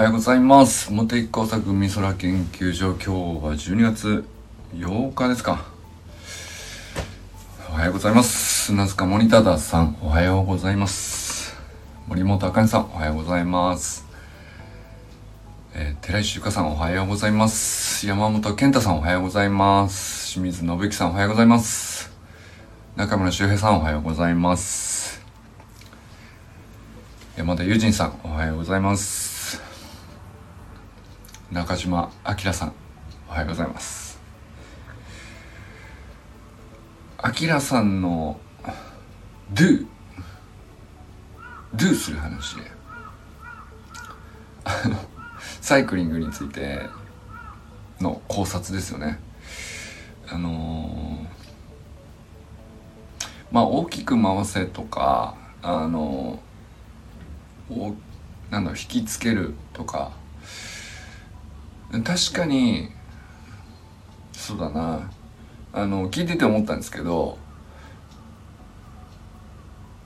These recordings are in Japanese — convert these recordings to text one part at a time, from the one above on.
はようございます。茂木工作美空研究所。今日は12月8日ですか。おはようございます。砂塚モニターさん。おはようございます。森本あかねさん。おはようございます。えー、寺石ゆかさん。おはようございます。山本健太さん。おはようございます。清水信之さん。おはようございます。中村修平さん。おはようございます。山田友人さん。おはようございます。中島明さんおはようございます。明さんの do do する話でサイクリングについての考察ですよね。あの、まあ大きく回せとかあのー、なんだろう引きつけるとか確かにそうだな。あの聞いてて思ったんですけど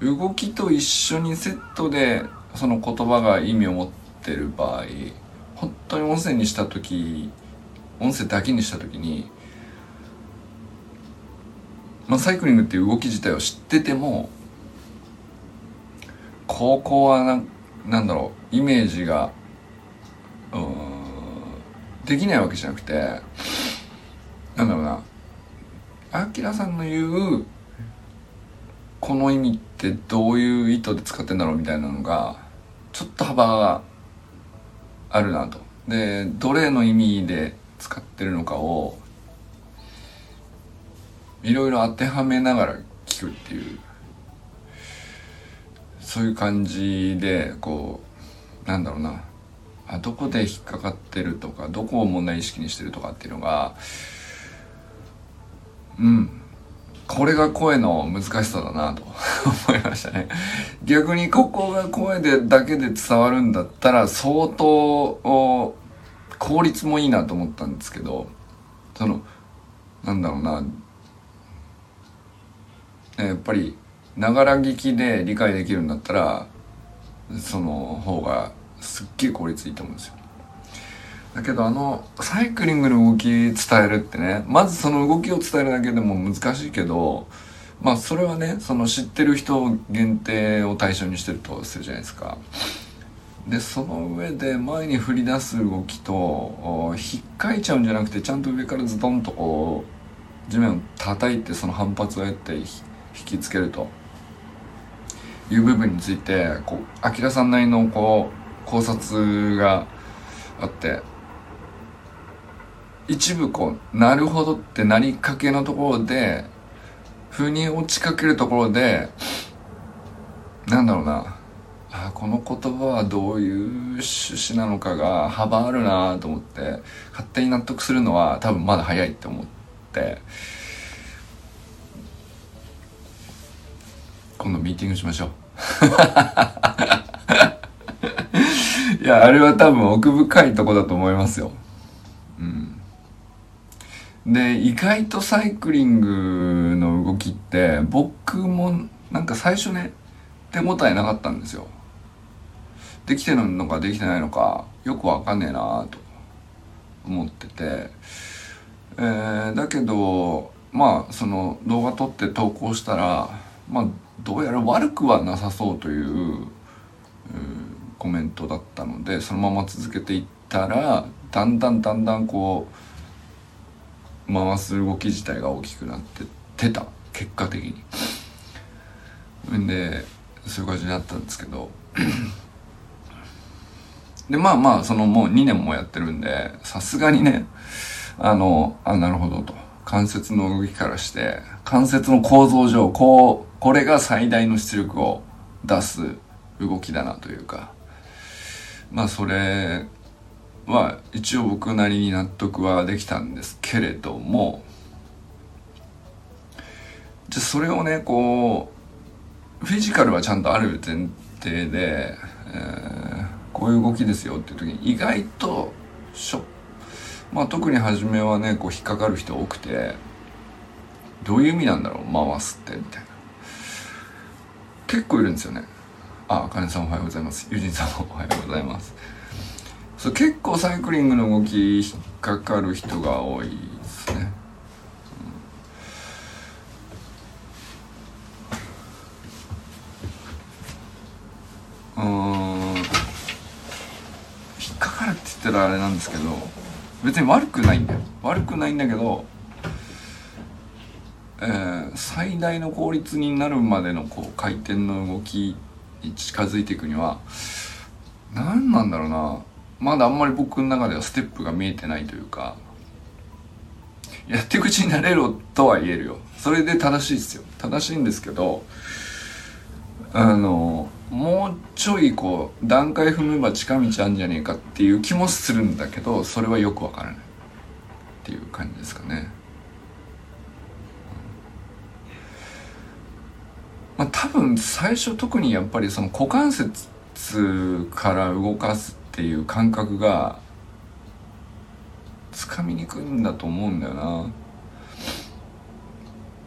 動きと一緒にセットでその言葉が意味を持ってる場合本当に音声にした時音声だけにした時に、まあ、サイクリングっていう動き自体を知っててもここはななんだろうイメージができないわけじゃなくてなんだろうな。あきらさんの言うこの意味ってどういう意図で使ってんだろうみたいなのがちょっと幅があるなと。で、どれの意味で使ってるのかを、いろいろ当てはめながら聞くっていう、そういう感じで、こう、なんだろうな、あどこで引っかかってるとか、どこを問題意識にしてるとかっていうのが、うん、これが声の難しさだなと。思いましたね。逆にここが声でだけで伝わるんだったら相当効率もいいなと思ったんですけど、その、なんだろうな、やっぱり、ながら聞きで理解できるんだったら、その方がすっげえ効率いいと思うんですよ。だけどあのサイクリングの動き伝えるってねまずその動きを伝えるだけでも難しいけどまあそれはねその知ってる人限定を対象にしてるとするじゃないですか。でその上で前に振り出す動きと引っかいちゃうんじゃなくてちゃんと上からズドンとこう地面を叩いてその反発を得て引きつけるという部分についてこう明さんなりのこう考察があって一部こう、なるほどってなりかけのところで、腑に落ちかけるところで、なんだろうな、あこの言葉はどういう趣旨なのかが幅あるなと思って、勝手に納得するのは多分まだ早いって思って、今度ミーティングしましょう。いや、あれは多分奥深いとこだと思いますよ。うん。で意外とサイクリングの動きって僕もなんか最初ね手応えなかったんですよできてるのかできてないのかよくわかんねえなと思ってて、えー、だけどまあその動画撮って投稿したらまあどうやら悪くはなさそうという、コメントだったのでそのまま続けていったらだんだんだんだんこう回す動き自体が大きくなっててた結果的に。んでそういう感じになったんですけど。でまあまあそのもう2年もやってるんでさすがにねあのあなるほどと。関節の動きからして関節の構造上こうこれが最大の出力を出す動きだなというか。まあそれは一応僕なりに納得はできたんですけれどもじゃそれをねこうフィジカルはちゃんとある前提で、えー、こういう動きですよっていう時に意外としょまあ特に初めはねこう引っかかる人多くてどういう意味なんだろう回すってみたいな。結構いるんですよね。ああかねさんおはようございます。ゆじんさんもおはようございます。そう結構サイクリングの動き引っかかる人が多いですね、うん、うん。引っかかるって言ったらあれなんですけど別に悪くないんだよ。悪くないんだけどえー、最大の効率になるまでのこう回転の動き近づいていくには何なんだろうな。まだあんまり僕の中ではステップが見えてないというかやって口になれろとは言えるよ。それで正しいですよ。正しいんですけどあのもうちょいこう段階踏めば近道あんじゃねえかっていう気もするんだけどそれはよくわからないっていう感じですかね。まあ、多分最初特にやっぱりその股関節から動かすっていう感覚がつかみにくいんだと思うんだよな。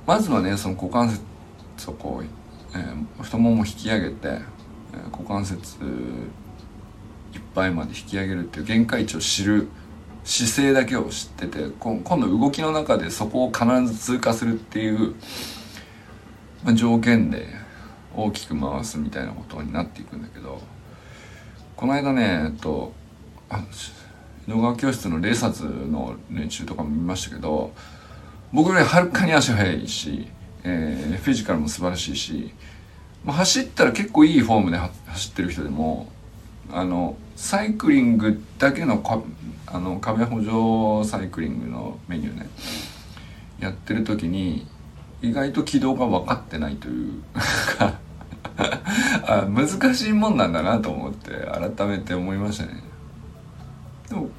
まずはねその股関節をこう、えー、太もも引き上げて、えー、股関節いっぱいまで引き上げるっていう限界値を知る姿勢だけを知ってて今度動きの中でそこを必ず通過するっていうまあ、条件で大きく回すみたいなことになっていくんだけどこの間ねえっと江戸川教室の0冊の練習とかも見ましたけど僕よりはるかに足速いし、えー、フィジカルも素晴らしいし、まあ、走ったら結構いいフォームで走ってる人でもあのサイクリングだけのあの壁補助サイクリングのメニューねやってる時に意外と軌道が分かってないというか あ難しいもんなんだなと思って改めて思いましたね。でも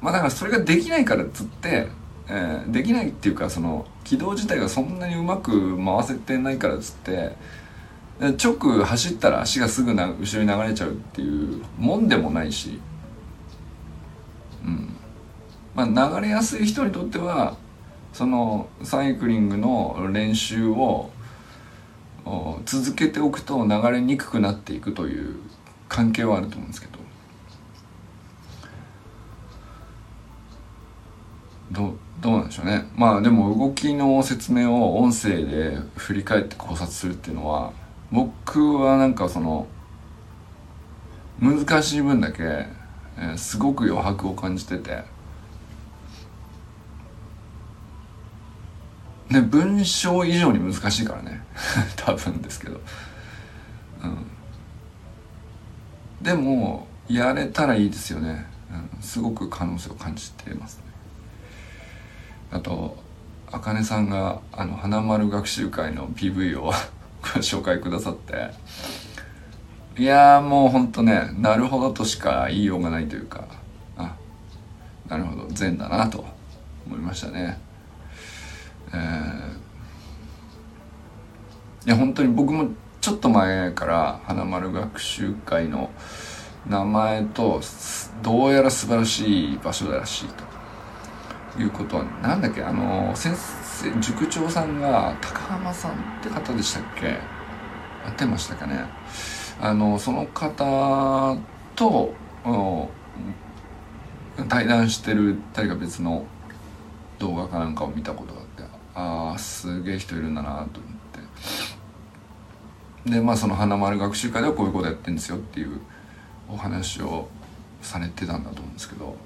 まあだからそれができないからっつって、えー、できないっていうかその軌道自体がそんなにうまく回せてないからっつって直走ったら足がすぐな後ろに流れちゃうっていうもんでもないしうん。まあ流れやすい人にとってはそのサイクリングの練習を続けておくと流れにくくなっていくという関係はあると思うんですけどどどうなんでしょうねまあでも動きの説明を音声で振り返って考察するっていうのは僕はなんかその難しい分だけ、すごく余白を感じてて。ね、文章以上に難しいからね。多分ですけど、うん、でもやれたらいいですよね、うん、すごく可能性を感じてますね。あとあかねさんがあの花丸学習会の PV を ご紹介くださって。いやもうほんとねなるほどとしか言いようがないというか。あなるほど。善だなと思いましたね。え、いや本当に僕もちょっと前から花丸学習会の名前とどうやら素晴らしい場所だらしいということはなんだっけあの先生塾長さんが高浜さんって方でしたっけ？合ってましたかね？あのその方と対談してる誰か別の動画かなんかを見たことがあっああすげえ人いるんだなと思って。でまあその花丸学習会ではこういうことやってんですよっていうお話をされてたんだと思うんですけど。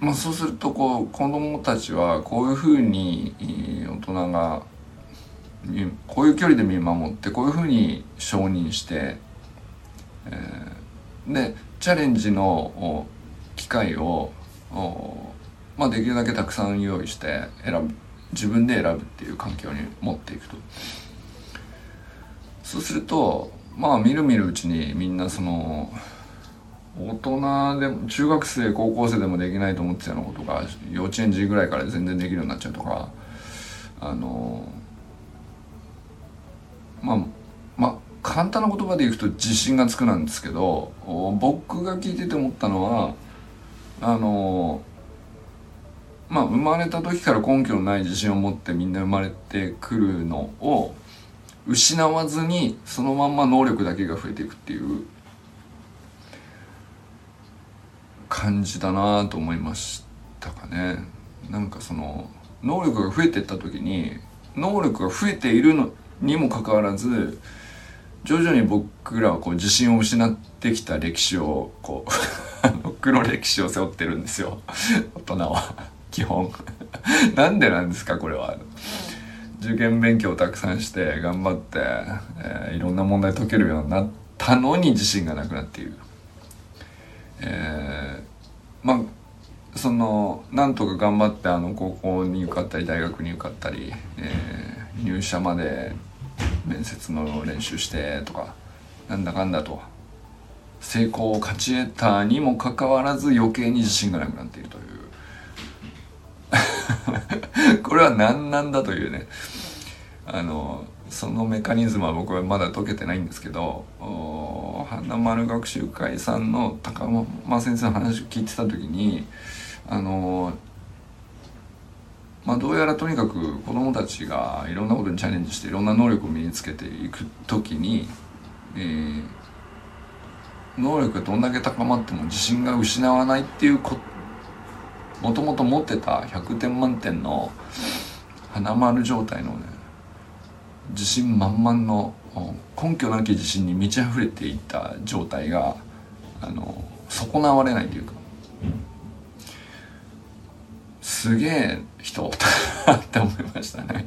まあそうするとこう子供たちはこういうふうに大人がこういう距離で見守ってこういうふうに承認して、えー、でチャレンジの機会をまあ、できるだけたくさん用意して選ぶ自分で選ぶっていう環境に持っていくと。そうするとまあみるみるうちにみんなその大人でも中学生高校生でもできないと思ってたようなことが幼稚園児ぐらいから全然できるようになっちゃうとかあのまあまあ簡単な言葉で言うと自信がつくなんですけど僕が聞いてて思ったのはあのまあ生まれた時から根拠のない自信を持ってみんな生まれてくるのを失わずにそのまんま能力だけが増えていくっていう感じだなと思いましたかね。なんかその能力が増えてった時に能力が増えているのにもかかわらず徐々に僕らはこう自信を失ってきた歴史をこう 黒歴史を背負ってるんですよ。大人は。基本。なんでなんですかこれは。受験勉強をたくさんして頑張って、えー、いろんな問題解けるようになったのに自信がなくなっている。えー、まあそのなんとか頑張ってあの高校に受かったり大学に受かったり、えー、入社まで面接の練習してとかなんだかんだと。成功を勝ち得たにもかかわらず余計に自信がなくなっているという。これは何なんだというね。あのそのメカニズムは僕はまだ解けてないんですけど花丸学習会さんの高間先生の話を聞いてた時にあのまあどうやらとにかく子どもたちがいろんなことにチャレンジしていろんな能力を身につけていく時に、えー、能力がどんだけ高まっても自信が失わないっていうこもともと持ってた100点満点の花丸状態のね自信満々の根拠なき自信に満ち溢れていった状態があの損なわれないというか。すげえ人 って思いましたね。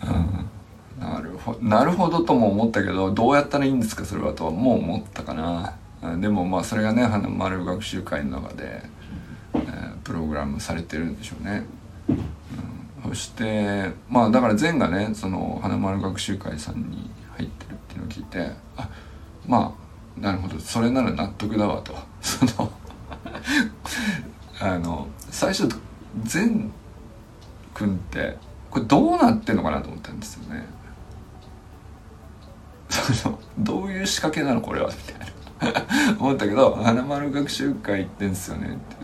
うん、なるほなるほどとも思ったけどどうやったらいいんですかそれはとはもう思ったかな。でもまあそれがね花丸学習会の中で、えー、プログラムされてるんでしょうね、そしてまあだから善がねその花丸学習会さんに入ってるっていうのを聞いてあまあなるほど。それなら納得だわと。その あの最初善くんってこれどうなってんのかなと思ったんですよね。そのどういう仕掛けなのこれはみたいな。思ったけど「花丸学習会行ってんすよね」って。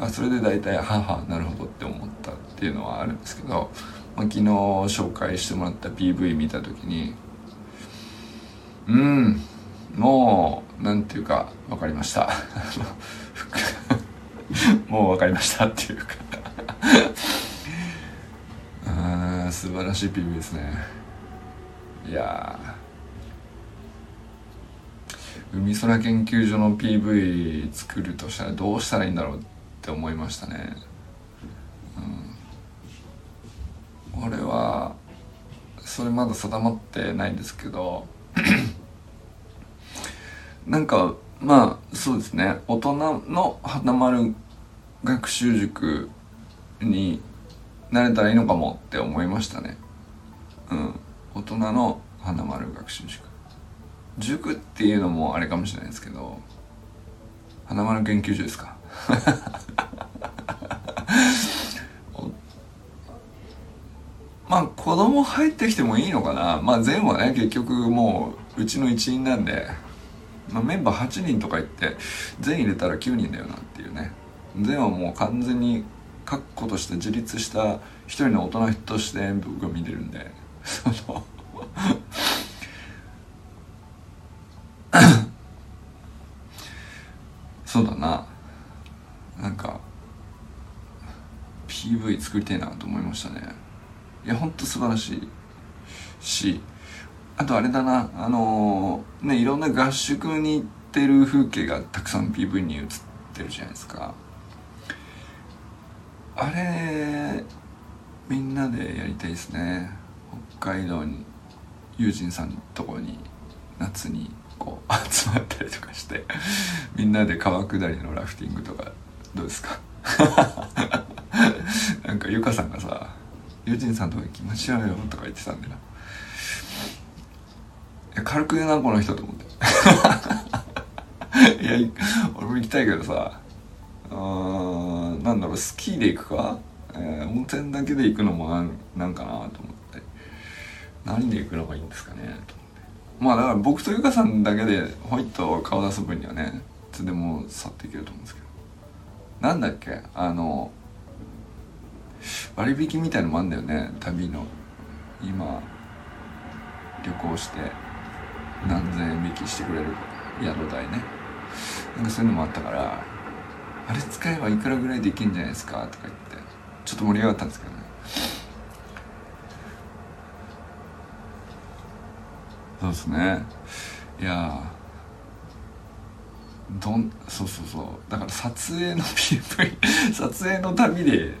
あそれで大体「ははなるほど」って思ったっていうのはあるんですけど、まあ、昨日紹介してもらった PV 見た時にうんもうなんていうか分かりました。もう分かりましたっていうか。あ素晴らしい PV ですね。いや海空研究所の PV 作るとしたらどうしたらいいんだろうっって思いましたね。うん。俺はそれまだ定まってないんですけど なんかまあそうですね。大人の花丸学習塾になれたらいいのかもって思いましたね。うん。大人の花丸学習塾。塾っていうのもあれかもしれないですけど花丸研究所ですか？まあ子供入ってきてもいいのかな。まあ全はね結局もううちの一員なんで、まあ、メンバー8人とか言って全入れたら9人だよなっていうね。全はもう完全に確固として自立した一人の大人として僕が見てるんで。そ のそうだな。なんか PV 作りたいなと思いましたね。いやほんと素晴らしいしあとあれだなあのー、ねいろんな合宿に行ってる風景がたくさん PV に映ってるじゃないですか。あれみんなでやりたいですね。北海道に友人さんのとこに夏にこう 集まったりとかしてみんなで川下りのラフティングとかどうですか？なんかゆかさんがさ友人さんとか行きましょうよとか言ってたんだよいや軽く言うなこの人と思って。いや俺も行きたいけどさうんなんだろうスキーで行くか、えー、温泉だけで行くのもなんなんかなと思って。何で行くのがいいんですかね？と思って。まあだから僕とゆかさんだけでホイッと顔出す分にはねいつでも去っていけると思うんですけど。なんだっけ？あの割引みたいのもあんだよね旅の。今旅行して何千円引きしてくれる宿代ね。なんかそういうのもあったからあれ使えばいくらぐらいできるんじゃないですかとか言ってちょっと盛り上がったんですけどね。そうですね。いやどんそうそうそう。だから撮影の PV 撮影の旅で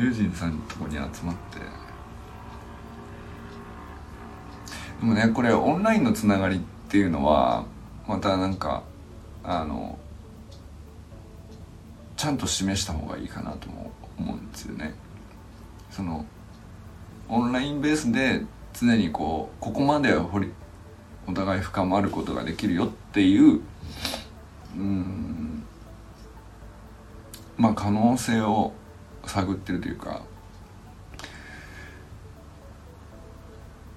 ユージンさんのとこに集まって。でもねこれオンラインのつながりっていうのはまたなんかあのちゃんと示した方がいいかなとも思うんですよね。そのオンラインベースで常にこうここまで掘りお互い深まることができるよっていううんまあ可能性を探ってるというか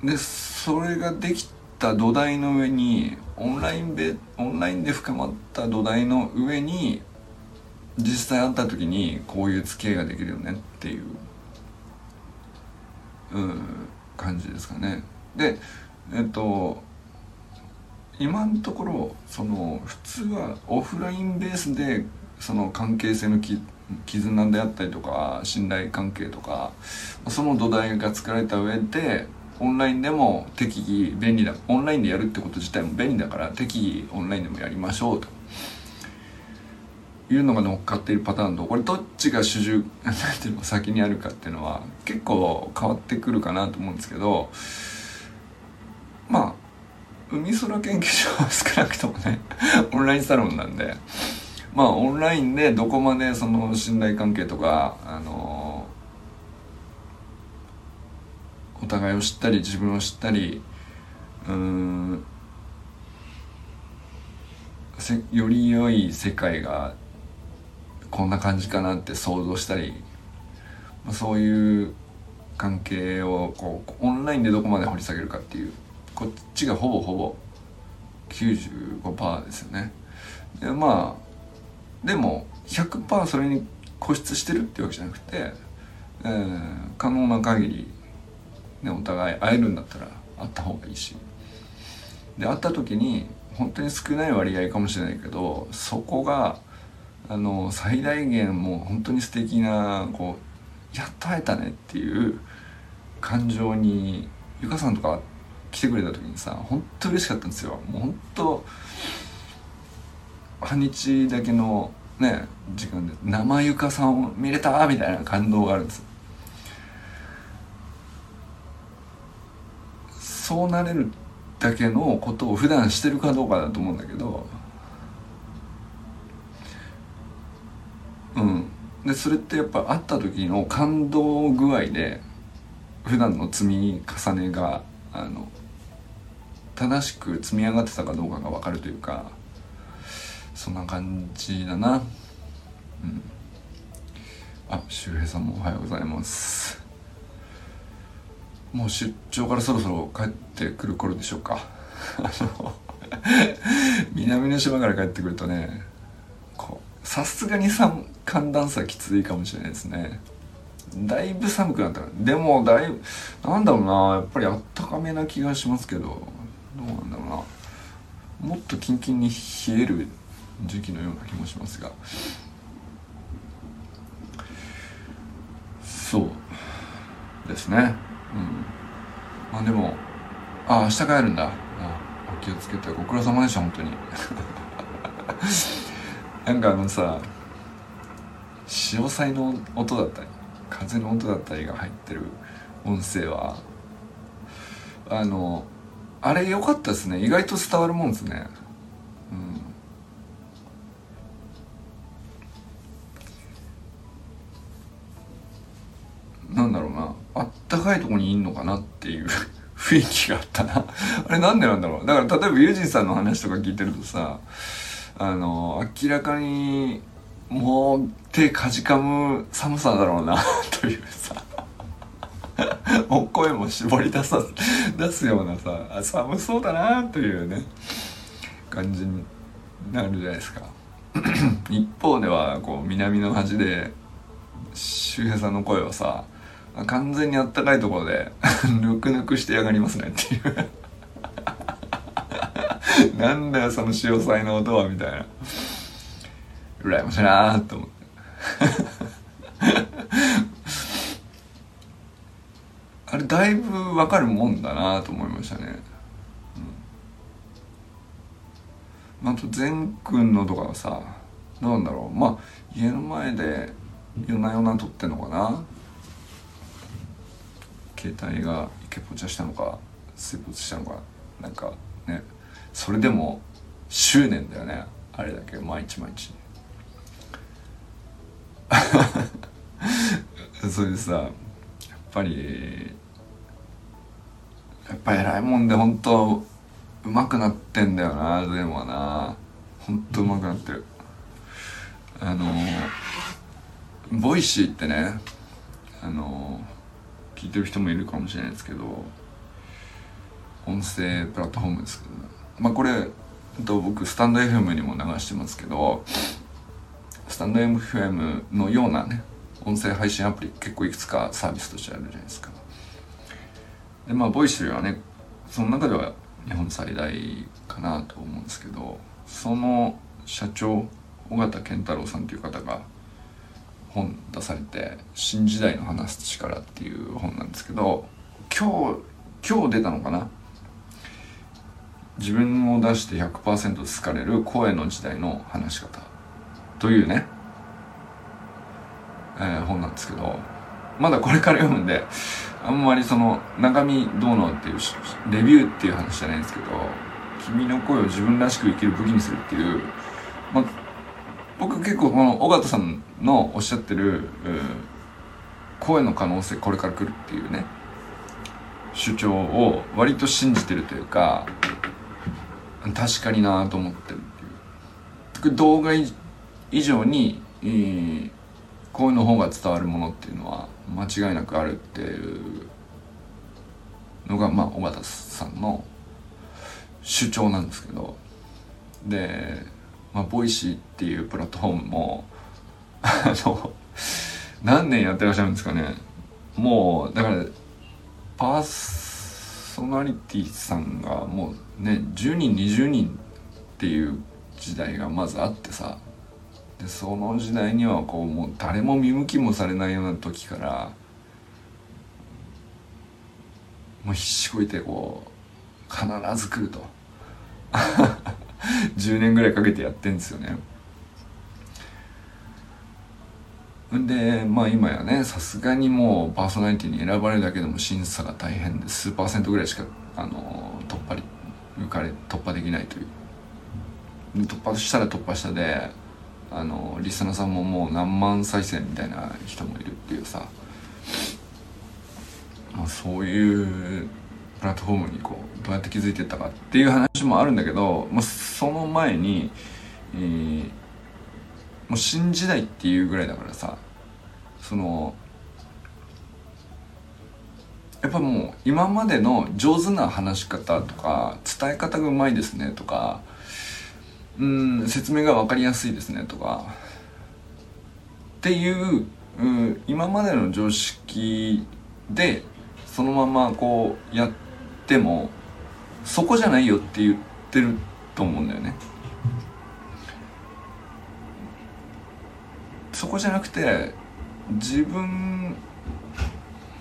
でそれができた土台の上にオンラインでオンラインで深まった土台の上に実際会った時にこういう付き合いができるよねっていう、うん、感じですかね。でえっと今のところその普通はオフラインベースでその関係性のき絆であったりとか信頼関係とかその土台が作られた上でオンラインでも適宜便利だオンラインでやるってこと自体も便利だから適宜オンラインでもやりましょうと。いうのが乗っかっているパターンとこれどっちが主従 なんていうの先にあるかっていうのは結構変わってくるかなと思うんですけどまあ海空研究所は少なくともねオンラインサロンなんでまあオンラインでどこまでその信頼関係とかあのお互いを知ったり自分を知ったりうんより良い世界がこんな感じかなって想像したり、まあ、そういう関係をこうオンラインでどこまで掘り下げるかっていうこっちがほぼほぼ95%ですよね。でまあでも100%それに固執してるっていうわけじゃなくて、えー、可能な限り、ね、お互い会えるんだったら会った方がいいし。で会った時に本当に少ない割合かもしれないけどそこがあの最大限もう本当に素敵なこうやっと会えたねっていう感情にゆかさんとか来てくれた時にさ本当嬉しかったんですよ。もう本当半日だけのね時間で生ゆかさんを見れたみたいな感動があるんですそうなれるだけのことを普段してるかどうかだと思うんだけどうん。でそれってやっぱ会った時の感動具合で普段の積み重ねがあの正しく積み上がってたかどうかが分かるというかそんな感じだな。うん。あ周平さんもおはようございます。もう出張からそろそろ帰ってくる頃でしょうか。あの南の島から帰ってくるとねさすがに寒暖差きついかもしれないですね。だいぶ寒くなったでもだいぶなんだろうなやっぱりあったかめな気がしますけどどうなんだろうな。もっとキンキンに冷える時期のような気もしますが。そうですね。うん。まあでもあ明日帰るんだ。あお気をつけてご苦労様でした本当に。なんかあのさ潮騒の音だったり風の音だったりが入ってる音声はあのあれ良かったですね。意外と伝わるもんですね。あったかいとこにいんのかなっていう 雰囲気があったな。あれなんでなんだろう。だから例えばユージンさんの話とか聞いてるとさあの明らかにもう手かじかむ寒さだろうな というさもう声も絞り出さ出すようなさ寒そうだなというね感じになるじゃないですか。一方ではこう南の端で周平さんの声はさ完全にあったかいところで ぬくぬくしてやがりますねっていう。なんだよその潮騒の音はみたいな。羨ましいなーって思って。あれだいぶわかるもんだなと思いましたね、うん、あと善くんのとかはさどうなんだろう。まあ家の前で夜な夜な撮ってんのかな。携帯がイケポチャしたのか水没したのかなんかねそれでも執念だよねあれだけ毎日毎日。それでさやっぱりやっぱ偉いもんで本当うまくなってんだよなでもな。本当うまくなってる。あの Voicy ってねあの聞いてる人もいるかもしれないですけど音声プラットフォームですけど、まあこれと僕スタンド FM にも流してますけどスタンド FM のようなね音声配信アプリ結構いくつかサービスとしてあるじゃないですか。でまあ Voicy はねその中では日本最大かなと思うんですけどその社長尾形健太郎さんという方が本出されて「新時代の話す力」っていう本なんですけど今日今日出たのかな？自分を出して100%好かれる声の時代の話し方というね、えー、本なんですけどまだこれから読むんであんまりその中身どうのっていうレビューっていう話じゃないんですけど君の声を自分らしく生きる武器にするっていう、まあ、僕結構この尾形さんのおっしゃってる、声の可能性これから来るっていうね主張を割と信じてるというか確かになと思ってるっていう。動画以上に、えー、声の方が伝わるものっていうのは間違いなくあるっていうのがまあ緒方さんの主張なんですけど。でまあ、 Voicy っていうプラットフォームもあの何年やってらっしゃるんですかね。もうだからパーソナリティさんがもうね10人20人っていう時代がまずあってさ。でその時代にはこうもう誰も見向きもされないような時からもう必死こいてこう必ず来ると。10年ぐらいかけてやってんですよね。でまあ今やねさすがにもうパーソナリティに選ばれるだけでも審査が大変で数パーセントぐらいしかあの突破受かれ突破できないという。突破したら突破したであのリスナーさんももう何万再生みたいな人もいるっていうさ、まあ、そういうプラットフォームにこうどうやって気づいてったかっていう話もあるんだけど、まあ、その前に、えー、もう新時代っていうぐらいだからさそのやっぱもう今までの上手な話し方とか伝え方がうまいですねとかうん説明が分かりやすいですねとかっていうう今までの常識でそのままこうやってってもそこじゃないよって言ってると思うんだよね。そこじゃなくて自分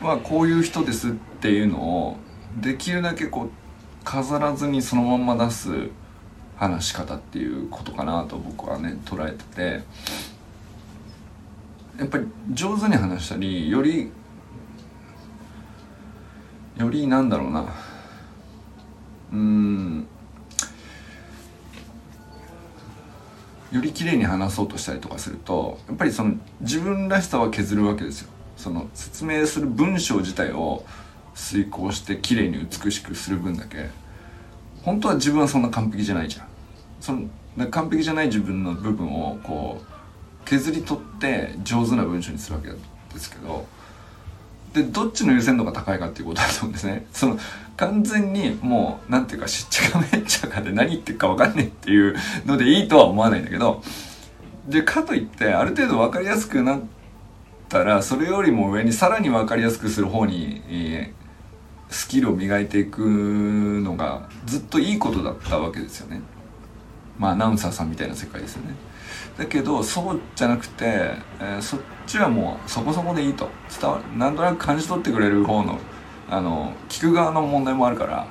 はこういう人ですっていうのをできるだけこう飾らずにそのまま出す話し方っていうことかなと僕はね捉えてて。やっぱり上手に話したりよりよりなんだろうな。うん。より綺麗に話そうとしたりとかするとやっぱりその自分らしさは削るわけですよ。その説明する文章自体を遂行して綺麗に美しくする分だけ。本当は自分はそんな完璧じゃないじゃん。その完璧じゃない自分の部分をこう削り取って上手な文章にするわけですけどでどっちの優先度が高いかっていうことだと思うんですね。その完全にもうなんていうかしっちゃかめっちゃかで何言ってるか分かんねえっていうのでいいとは思わないんだけどでかといってある程度分かりやすくなったらそれよりも上にさらに分かりやすくする方に、えー、好キルを磨いていくのがずっといいことだったわけですよね。まあアナウンサーさんみたいな世界ですよね。だけどそうじゃなくて、えー、そっちはもうそこそこでいいと。伝わなんとなく感じ取ってくれる方のあの聞く側の問題もあるから。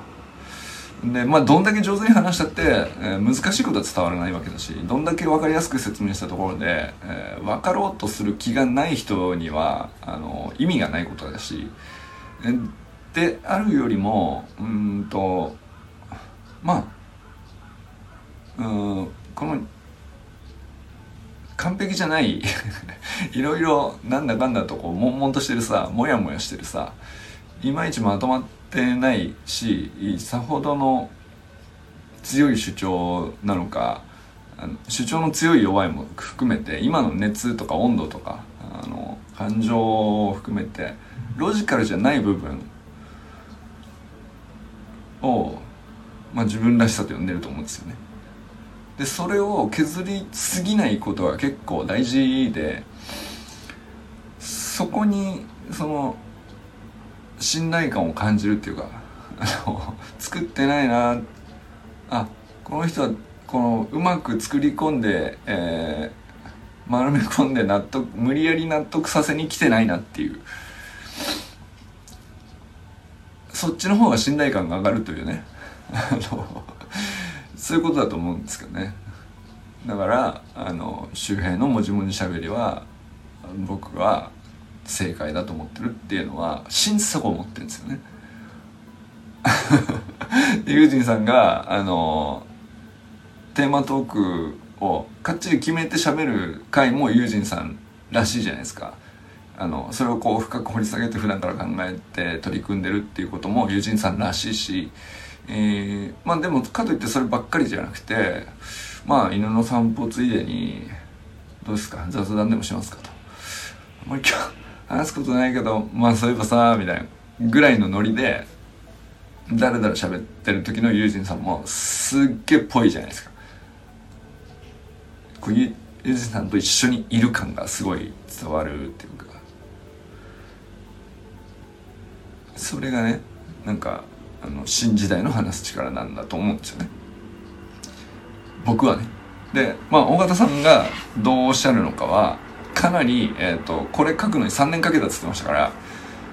でまあどんだけ上手に話したって、えー、難しいことは伝わらないわけだしどんだけ分かりやすく説明したところで、えー、分かろうとする気がない人にはあの意味がないことだし。であるよりもうんとまあうんこの完璧じゃない いろいろなんだかんだとこう悶々としてるさモヤモヤしてるさいまいちまとまってないしさほどの強い主張なのか主張の強い弱いも含めて今の熱とか温度とかあの感情を含めてロジカルじゃない部分を、まあ、自分らしさと呼んでると思うんですよね。でそれを削りすぎないことが結構大事でそこにその信頼感を感じるっていうか作ってないなあこの人はこのうまく作り込んで、えー、丸め込んで納得無理やり納得させに来てないなっていう。そっちの方が信頼感が上がるというね。そういうことだと思うんですけどねだからあの周平のもじもじしゃべりは僕は正解だと思ってるっていうのは真底思ってるんですよね。でユージンさんがあのテーマトークをかっちり決めて喋る回もユージンさんらしいじゃないですか。あのそれをこう深く掘り下げて普段から考えて取り組んでるっていうこともユージンさんらしいし、えー、まあでもかといってそればっかりじゃなくてまあ犬の散歩ついでにどうですか？雑談でもしますかと。もう今日 話すことないけどまあそういえばさみたいなぐらいのノリでだらだら喋ってる時の友人さんもすっげえぽいじゃないですか。こう友人さんと一緒にいる感がすごい伝わるっていうか。それがねなんかあの新時代の話す力なんだと思うんですよね。僕はね。でまあ大型さんがどうおっしゃるのかはかなり、えーと、これ書くのに3年かけたって言ってましたから、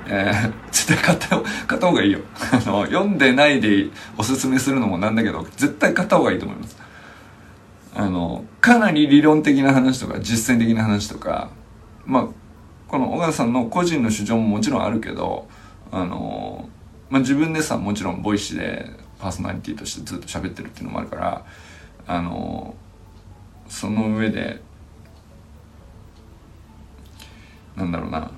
えー、絶対買った買った方がいいよ。あの読んでないでおすすめするのもなんだけど絶対買った方がいいと思います。あのかなり理論的な話とか実践的な話とかまあこの緒方さんの個人の主張ももちろんあるけどあの、まあ、自分でさもちろん Voicy でパーソナリティとしてずっと喋ってるっていうのもあるからあのその上でなんだろうな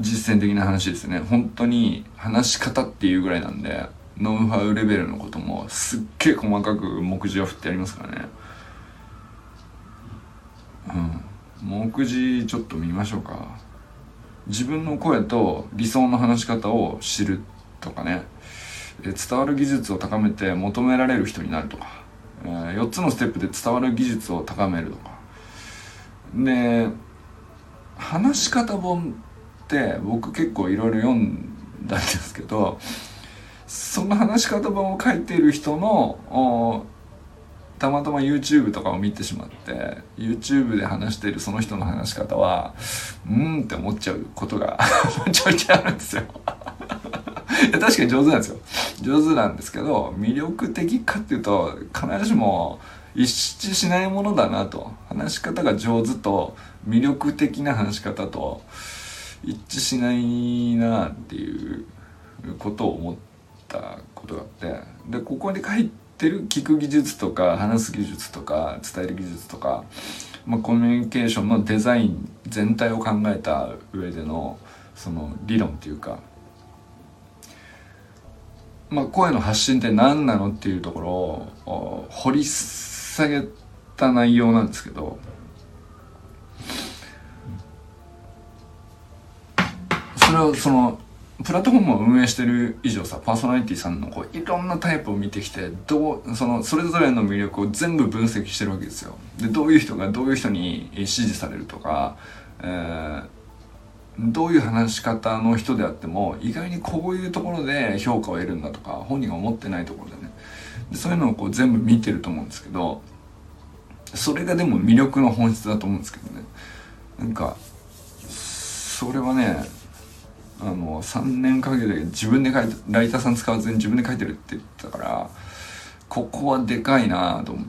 実践的な話ですね。本当に話し方っていうぐらいなんでノウハウレベルのこともすっげえ細かく目次を振ってやりますからね。うん。目次ちょっと見ましょうか。自分の声と理想の話し方を知るとかね。伝わる技術を高めて求められる人になるとか、えー、4つのステップで伝わる技術を高めるとか。で話し方本って僕結構いろいろ読んだんですけどその話し方本を書いている人のたまたま YouTube とかを見てしまって YouTube で話しているその人の話し方はうんって思っちゃうことが ちょいちょいあるんですよ。確かに上手なんですよ。上手なんですけど魅力的かっていうと必ずしも一致しないものだなと。話し方が上手と魅力的な話し方と一致しないなっていうことを思ったことがあってでここに書いてる聞く技術とか話す技術とか伝える技術とか、まあ、コミュニケーションのデザイン全体を考えた上でのその理論っていうか、まあ、声の発信って何なのっていうところを掘り下げた内容なんですけどそれをそのプラットフォームを運営してる以上さパーソナリティさんのこういろんなタイプを見てきてどうそのそれぞれの魅力を全部分析してるわけですよ。でどういう人がどういう人に支持されるとか、えー、どういう話し方の人であっても意外にこういうところで評価を得るんだとか本人が思ってないところでね。でそういうのをこう全部見てると思うんですけどそれがでも魅力の本質だと思うんですけどね。なんかそれはねあの3年かけて自分で書いてライターさん使わずに自分で書いてるって言ってたからここはでかいなと思っ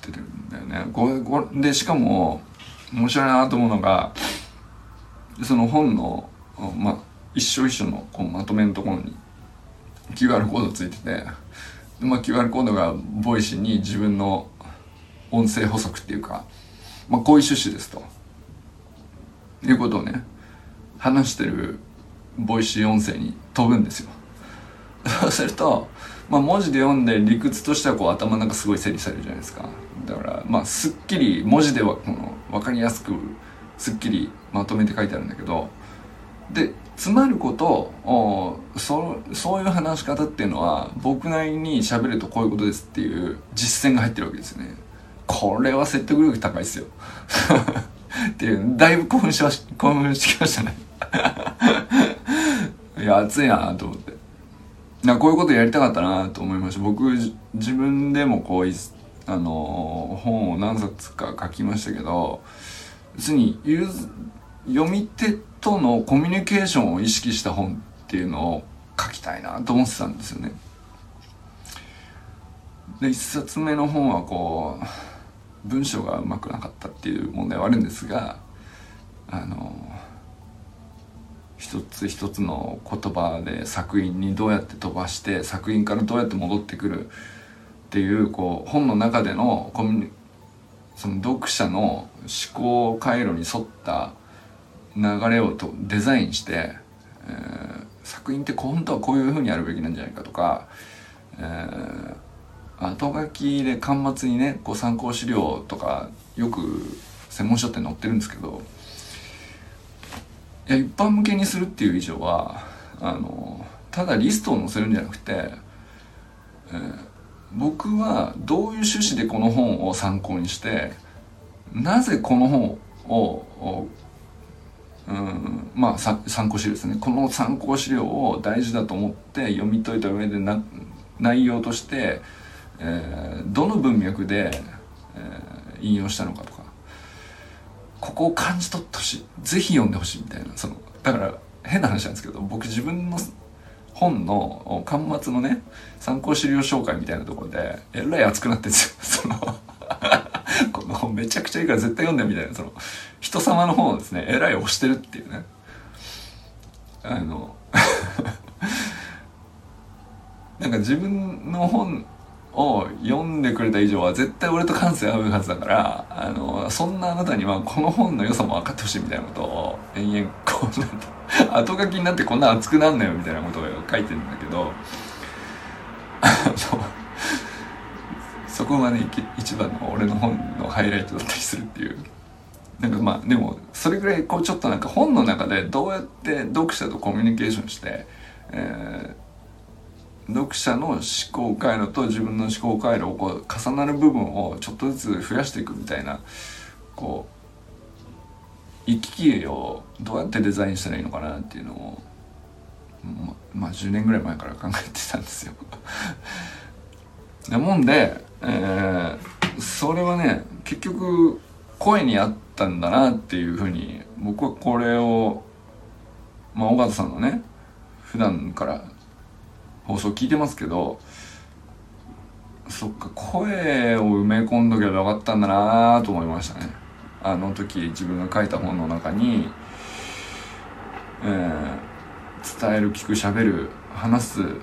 てるんだよね。これこでしかも面白いなと思うのがその本の、ま、一章一章のこうまとめのところに QR コードついてて、まあ、QR コードが Voicy に自分の音声補足っていうか、まあ、こういう趣旨ですと。いうことをね話してる Voicy 音声に飛ぶんですよ。そうすると、まあ、文字で読んで理屈としてはこう頭の中すごい整理されるじゃないですか。だからまあすっきり文字ではこの分かりやすくすっきりまとめて書いてあるんだけどで詰まることをそそういう話し方っていうのは僕なりに喋るとこういうことですっていう実践が入ってるわけですよね。これは説得力高いですよ。っていうだいぶ興奮しまし興奮してきましたねいや熱いなと思ってなこういうことやりたかったなと思いました僕自分でもこうあの本を何冊か書きましたけど別に読み手とのコミュニケーションを意識した本っていうのを書きたいなと思ってたんですよね。で一冊目の本はこう文章がうまくなかったっていう問題はあるんですがあの一つ一つの言葉で作品にどうやって飛ばして作品からどうやって戻ってくるっていうこう本の中でのコミュニその読者の思考回路に沿った流れをとデザインして、えー、作品って本当はこういうふうにやるべきなんじゃないかとか、えー、後書きで端末にねこう参考資料とかよく専門書って載ってるんですけどや一般向けにするっていう以上はあのただリストを載せるんじゃなくて、えー、僕はどういう趣旨でこの本を参考にしてなぜこの本をうんまあ参考資料ですね。この参考資料を大事だと思って読み解いた上でな内容として、えー、どの文脈で、えー、引用したのかとかここを感じ取ってほしい。ぜひ読んでほしいみたいな。そのだから変な話なんですけど僕自分の本の端末のね参考資料紹介みたいなところでえらい熱くなってんですよ。そのこの本めちゃくちゃいいから絶対読んでみたいな。その人様の本をですねえらい押してるっていうね。あの なんか自分の本を読んでくれた以上は絶対俺と感性合うはずだからあのそんなあなたにはこの本の良さも分かってほしいみたいなことを延々こうなん 後書きになってこんな熱くなんなよみたいなことを書いてるんだけどそこがね一番の俺の本のハイライトだったりするっていう。なんかまあでもそれぐらいこうちょっとなんか本の中でどうやって読者とコミュニケーションして、えー、読者の思考回路と自分の思考回路をこう重なる部分をちょっとずつ増やしていくみたいなこう行き来をどうやってデザインしたらいいのかなっていうのをままあ10年ぐらい前から考えてたんですよ。なもんで、えー、それはね結局声にあったんだなっていうふうに僕はこれをまあ尾形さんのね普段から放送聞いてますけどそっか声を埋め込んどけばよかったんだなと思いましたね。あの時自分が書いた本の中に、えー、伝える聞くしゃべる話す、うん、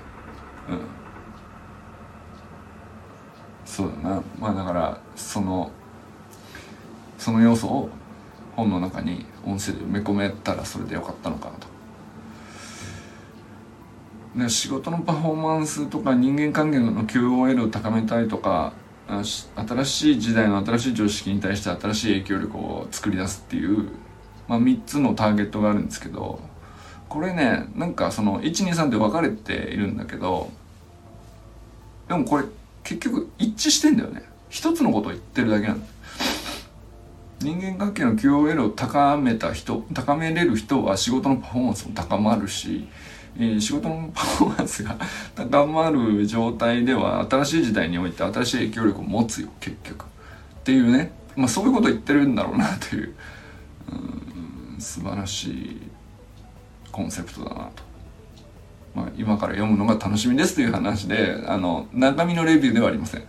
そうだな。まあだからそのその要素を本の中に音声で埋め込めたらそれでよかったのかなと。で仕事のパフォーマンスとか人間関係の QOL を高めたいとか新しい時代の新しい常識に対して新しい影響力を作り出すっていう、まあ、3つのターゲットがあるんですけどこれねなんかその123って分かれているんだけどでもこれ結局一致してんだよね。一つのことを言ってるだけなんだ。人間関係の QOL を高めた人高めれる人は仕事のパフォーマンスも高まるし、えー、仕事のパフォーマンスが 高まる状態では新しい時代において新しい影響力を持つよ結局。っていうね、まあ、そういうこと言ってるんだろうなといううん素晴らしいコンセプトだなと。まあ、今から読むのが楽しみですという話であの中身のレビューではありません。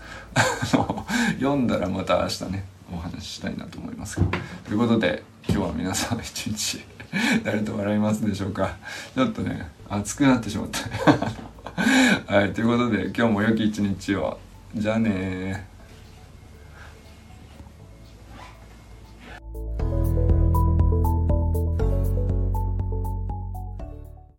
読んだらまた明日ねお話ししたいなと思いますということで今日は皆さん一日誰と笑いますでしょうか。ちょっとね熱くなってしまった。はいということで今日も良き一日を。じゃあね